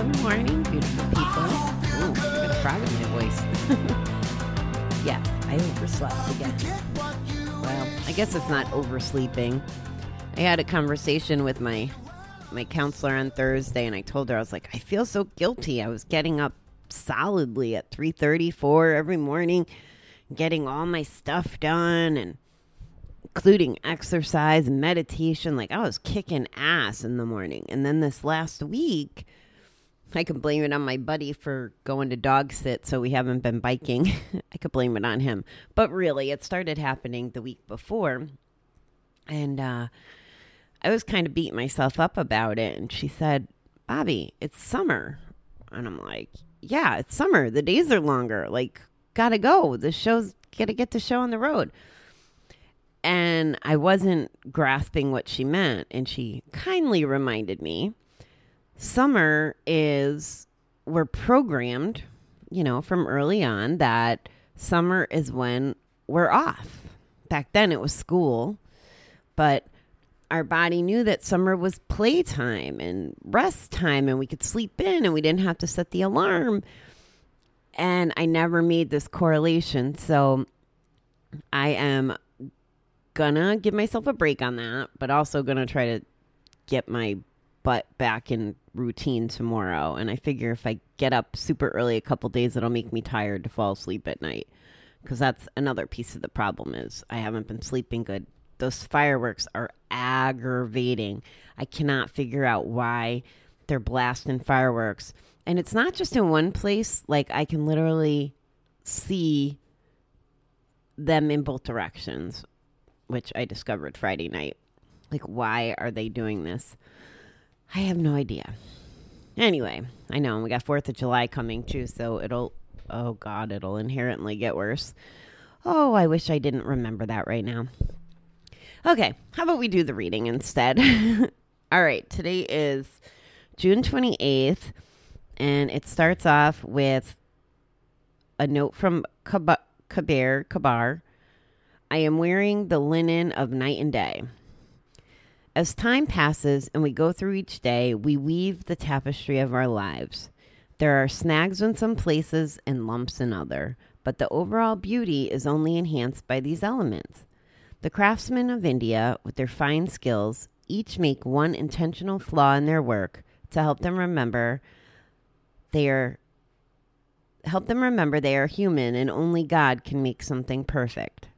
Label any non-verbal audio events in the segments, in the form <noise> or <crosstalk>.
Good morning, beautiful people. Ooh, I got a frog my voice. <laughs> yes, I overslept again. Well, I guess it's not oversleeping. I had a conversation with my my counselor on Thursday and I told her I was like, I feel so guilty. I was getting up solidly at 3:34 every morning, getting all my stuff done and including exercise and meditation. Like I was kicking ass in the morning. And then this last week, I could blame it on my buddy for going to dog sit, so we haven't been biking. <laughs> I could blame it on him. But really, it started happening the week before. And uh, I was kind of beating myself up about it. And she said, Bobby, it's summer. And I'm like, yeah, it's summer. The days are longer. Like, gotta go. The show's gotta get the show on the road. And I wasn't grasping what she meant. And she kindly reminded me summer is we're programmed, you know, from early on that summer is when we're off. Back then it was school, but our body knew that summer was playtime and rest time and we could sleep in and we didn't have to set the alarm. And I never made this correlation. So I am gonna give myself a break on that, but also gonna try to get my butt back in routine tomorrow. And I figure if I get up super early a couple days, it'll make me tired to fall asleep at night. Because that's another piece of the problem is I haven't been sleeping good. Those fireworks are aggravating. I cannot figure out why they're blasting fireworks. And it's not just in one place. Like I can literally see them in both directions, which I discovered Friday night. Like, why are they doing this? I have no idea. Anyway, I know we got 4th of July coming too, so it'll, oh God, it'll inherently get worse. Oh, I wish I didn't remember that right now. Okay, how about we do the reading instead? <laughs> All right, today is June 28th, and it starts off with a note from Kab- Kabir, Kabar. I am wearing the linen of night and day. As time passes and we go through each day, we weave the tapestry of our lives. There are snags in some places and lumps in other, but the overall beauty is only enhanced by these elements. The craftsmen of India, with their fine skills, each make one intentional flaw in their work to help them remember they are help them remember they are human and only God can make something perfect.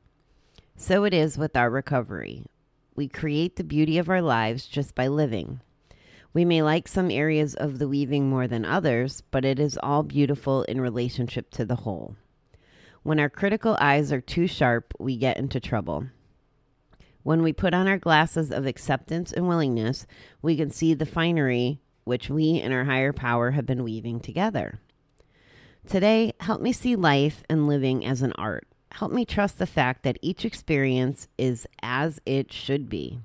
So it is with our recovery. We create the beauty of our lives just by living. We may like some areas of the weaving more than others, but it is all beautiful in relationship to the whole. When our critical eyes are too sharp, we get into trouble. When we put on our glasses of acceptance and willingness, we can see the finery which we and our higher power have been weaving together. Today, help me see life and living as an art. Help me trust the fact that each experience is as it should be.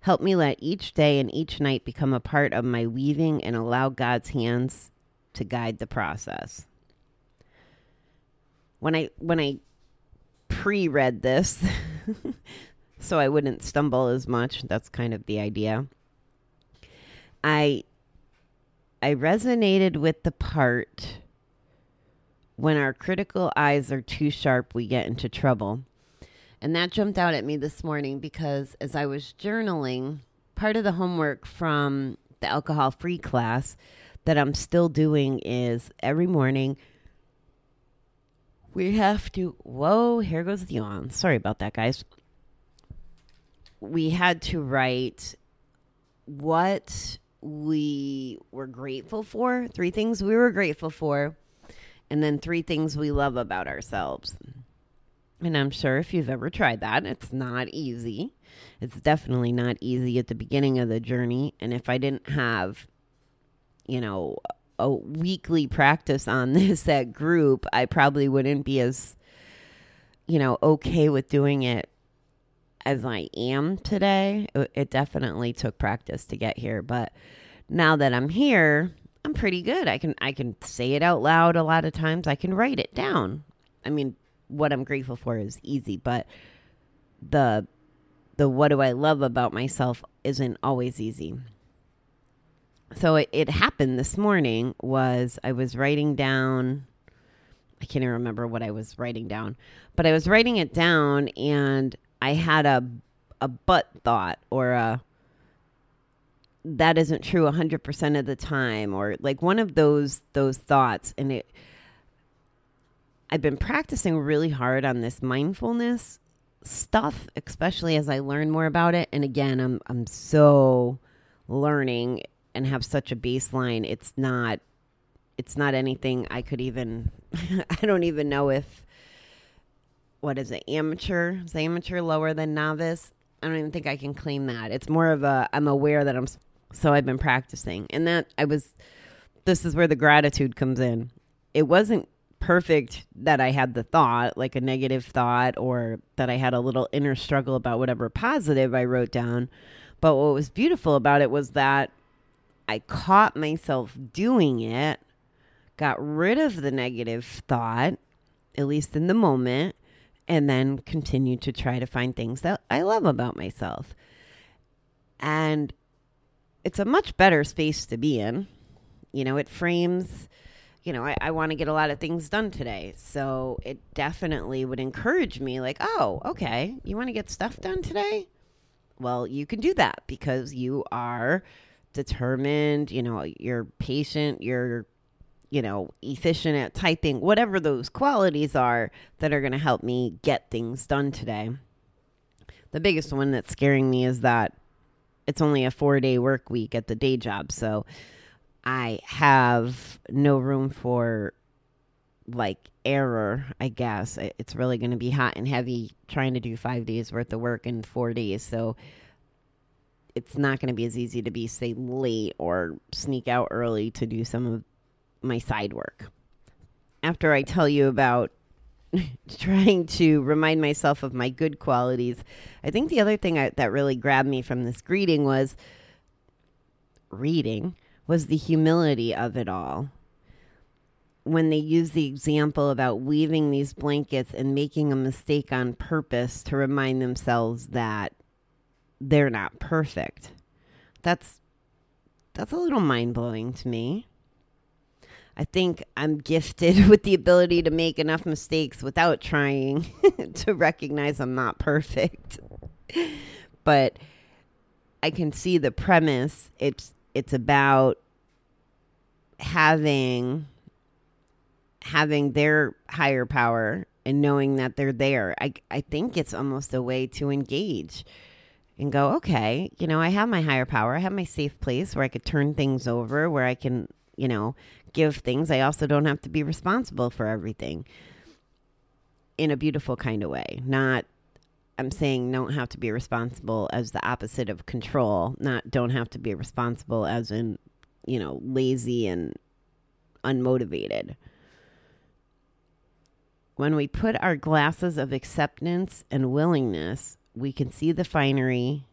Help me let each day and each night become a part of my weaving and allow God's hands to guide the process. When I when I pre-read this <laughs> so I wouldn't stumble as much, that's kind of the idea. I I resonated with the part when our critical eyes are too sharp, we get into trouble. And that jumped out at me this morning because as I was journaling, part of the homework from the alcohol free class that I'm still doing is every morning we have to. Whoa, here goes the yawn. Sorry about that, guys. We had to write what we were grateful for, three things we were grateful for, and then three things we love about ourselves. And I'm sure if you've ever tried that, it's not easy. It's definitely not easy at the beginning of the journey. And if I didn't have, you know, a weekly practice on <laughs> this at group, I probably wouldn't be as, you know, okay with doing it as I am today. It, it definitely took practice to get here. But now that I'm here, I'm pretty good. I can I can say it out loud a lot of times. I can write it down. I mean, what I'm grateful for is easy, but the the what do I love about myself isn't always easy. So it, it happened this morning was I was writing down I can't even remember what I was writing down, but I was writing it down and I had a a but thought or a that isn't true 100% of the time or like one of those those thoughts and it I've been practicing really hard on this mindfulness stuff especially as I learn more about it. And again I'm I'm so learning and have such a baseline. It's not it's not anything I could even <laughs> I don't even know if what is it amateur is amateur lower than novice? I don't even think I can claim that. It's more of a I'm aware that I'm so I've been practicing. And that I was this is where the gratitude comes in. It wasn't perfect that I had the thought like a negative thought or that I had a little inner struggle about whatever positive I wrote down. But what was beautiful about it was that I caught myself doing it got rid of the negative thought, at least in the moment, and then continued to try to find things that I love about myself. And it's a much better space to be in. You know, it frames, you know, I, I want to get a lot of things done today. So it definitely would encourage me, like, oh, okay, you want to get stuff done today? Well, you can do that because you are determined, you know, you're patient, you're you know, efficient at typing, whatever those qualities are that are going to help me get things done today. The biggest one that's scaring me is that it's only a four day work week at the day job. So I have no room for like error, I guess. It's really going to be hot and heavy trying to do five days worth of work in four days. So it's not going to be as easy to be, say, late or sneak out early to do some of my side work. After I tell you about <laughs> trying to remind myself of my good qualities, I think the other thing I, that really grabbed me from this greeting was reading was the humility of it all. When they use the example about weaving these blankets and making a mistake on purpose to remind themselves that they're not perfect. That's that's a little mind-blowing to me. I think I'm gifted <laughs> with the ability to make enough mistakes without trying <laughs> to recognize I'm not perfect. <laughs> but I can see the premise. It's it's about having having their higher power and knowing that they're there. I I think it's almost a way to engage and go, okay, you know, I have my higher power. I have my safe place where I could turn things over, where I can, you know, give things. I also don't have to be responsible for everything in a beautiful kind of way. Not, I'm saying don't have to be responsible as the opposite of control, not don't have to be responsible as in, you know, lazy and unmotivated. When we put our glasses of acceptance and willingness, we can see the finery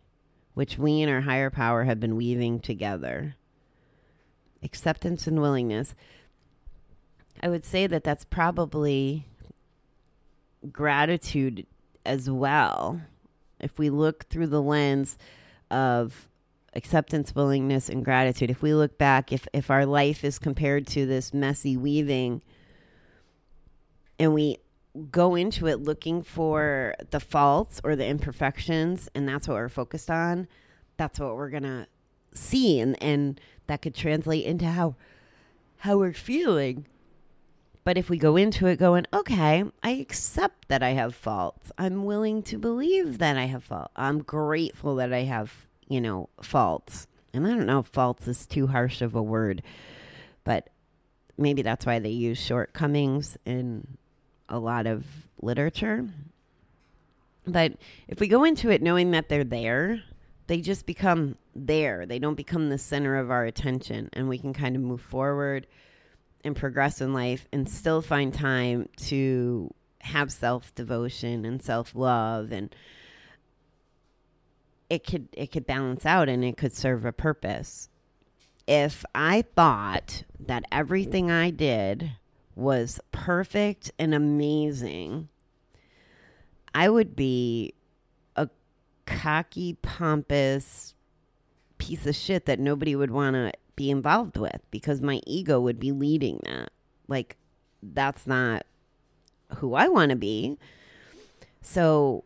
which we and our higher power have been weaving together acceptance and willingness. I would say that that's probably gratitude as well. If we look through the lens of acceptance, willingness, and gratitude, if we look back, if, if our life is compared to this messy weaving and we go into it looking for the faults or the imperfections, and that's what we're focused on, that's what we're going to see. And, and that could translate into how how we're feeling. But if we go into it going, okay, I accept that I have faults. I'm willing to believe that I have faults. I'm grateful that I have, you know, faults. And I don't know if faults is too harsh of a word, but maybe that's why they use shortcomings in a lot of literature. But if we go into it knowing that they're there, they just become there. They don't become the center of our attention, and we can kind of move forward and progress in life and still find time to have self devotion and self love and it could it could balance out and it could serve a purpose. if I thought that everything I did was perfect and amazing, I would be cocky, pompous piece of shit that nobody would want to be involved with because my ego would be leading that. Like, that's not who I want to be. So,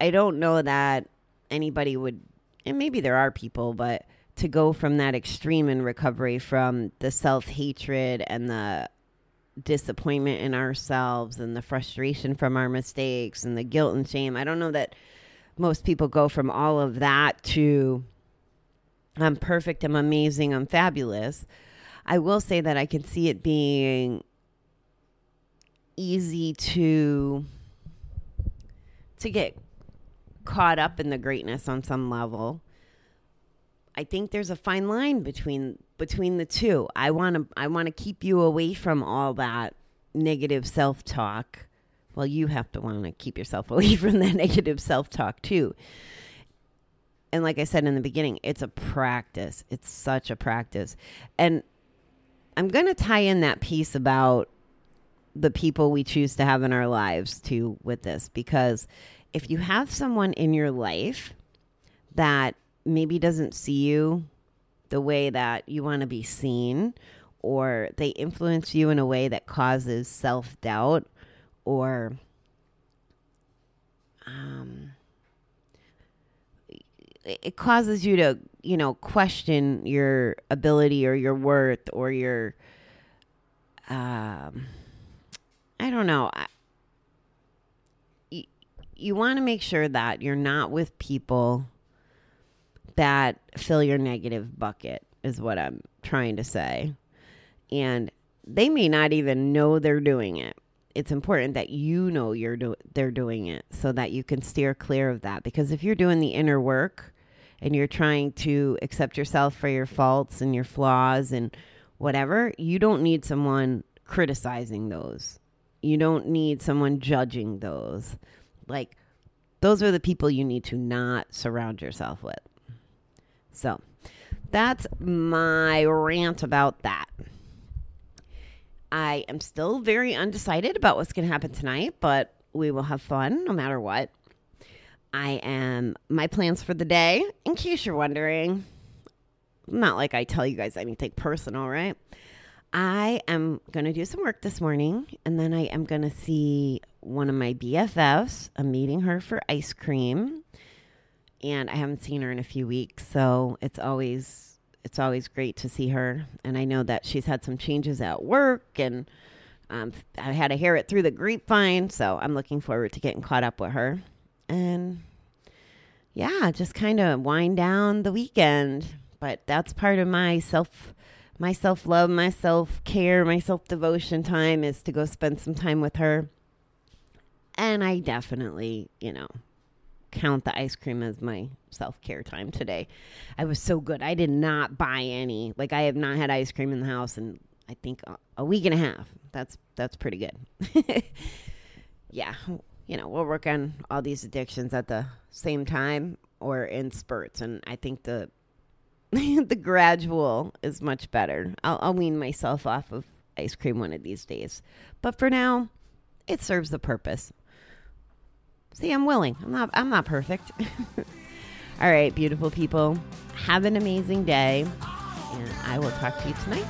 I don't know that anybody would, and maybe there are people, but to go from that extreme in recovery from the self hatred and the disappointment in ourselves and the frustration from our mistakes and the guilt and shame, I don't know that most people go from all of that to I'm perfect, I'm amazing, I'm fabulous. I will say that I can see it being easy to to get caught up in the greatness on some level. I think there's a fine line between between the two. I want to I want to keep you away from all that negative self-talk. Well, you have to want to keep yourself <laughs> away from that negative self-talk too. And like I said in the beginning, it's a practice. It's such a practice. And I'm going to tie in that piece about the people we choose to have in our lives too with this because if you have someone in your life that maybe doesn't see you the way that you want to be seen or they influence you in a way that causes self-doubt or um it it causes you to you know question your ability or your worth or your um i don't know I, you, you want to make sure that you're not with people that fill your negative bucket is what i'm trying to say. And they may not even know they're doing it. It's important that you know you're do- they're doing it so that you can steer clear of that. Because if you're doing the inner work and you're trying to accept yourself for your faults and your flaws and whatever you don't need someone criticizing those. You don't need someone judging those. Like those are the people you need to not surround yourself with so that's my rant about that I am still very undecided about what's going to happen tonight, but we will have fun no matter what. I am my plans for the day, in case you're wondering. Not like I tell you guys anything personal, right? I am going to do some work this morning and then I am going to see one of my BFFs. I'm meeting her for ice cream. And I haven't seen her in a few weeks, so it's always it's always great to see her. And I know that she's had some changes at work, and um, I had to hear it through the grapevine. So I'm looking forward to getting caught up with her. And yeah, just kind of wind down the weekend. But that's part of my self, my self love, my self care, my self devotion time is to go spend some time with her. And I definitely, you know, count the ice cream as my self care time today. I was so good. I did not buy any. Like I have not had ice cream in the house in I think a, a week and a half. That's that's pretty good. <laughs> yeah, you know, we'll work on all these addictions at the same time or in spurts, and I think the <laughs> the gradual is much better. I'll, I'll wean myself off of ice cream one of these days, but for now, it serves the purpose. See, I'm willing. I'm not I'm not perfect. <laughs> All right, beautiful people. Have an amazing day. And I will talk to you tonight.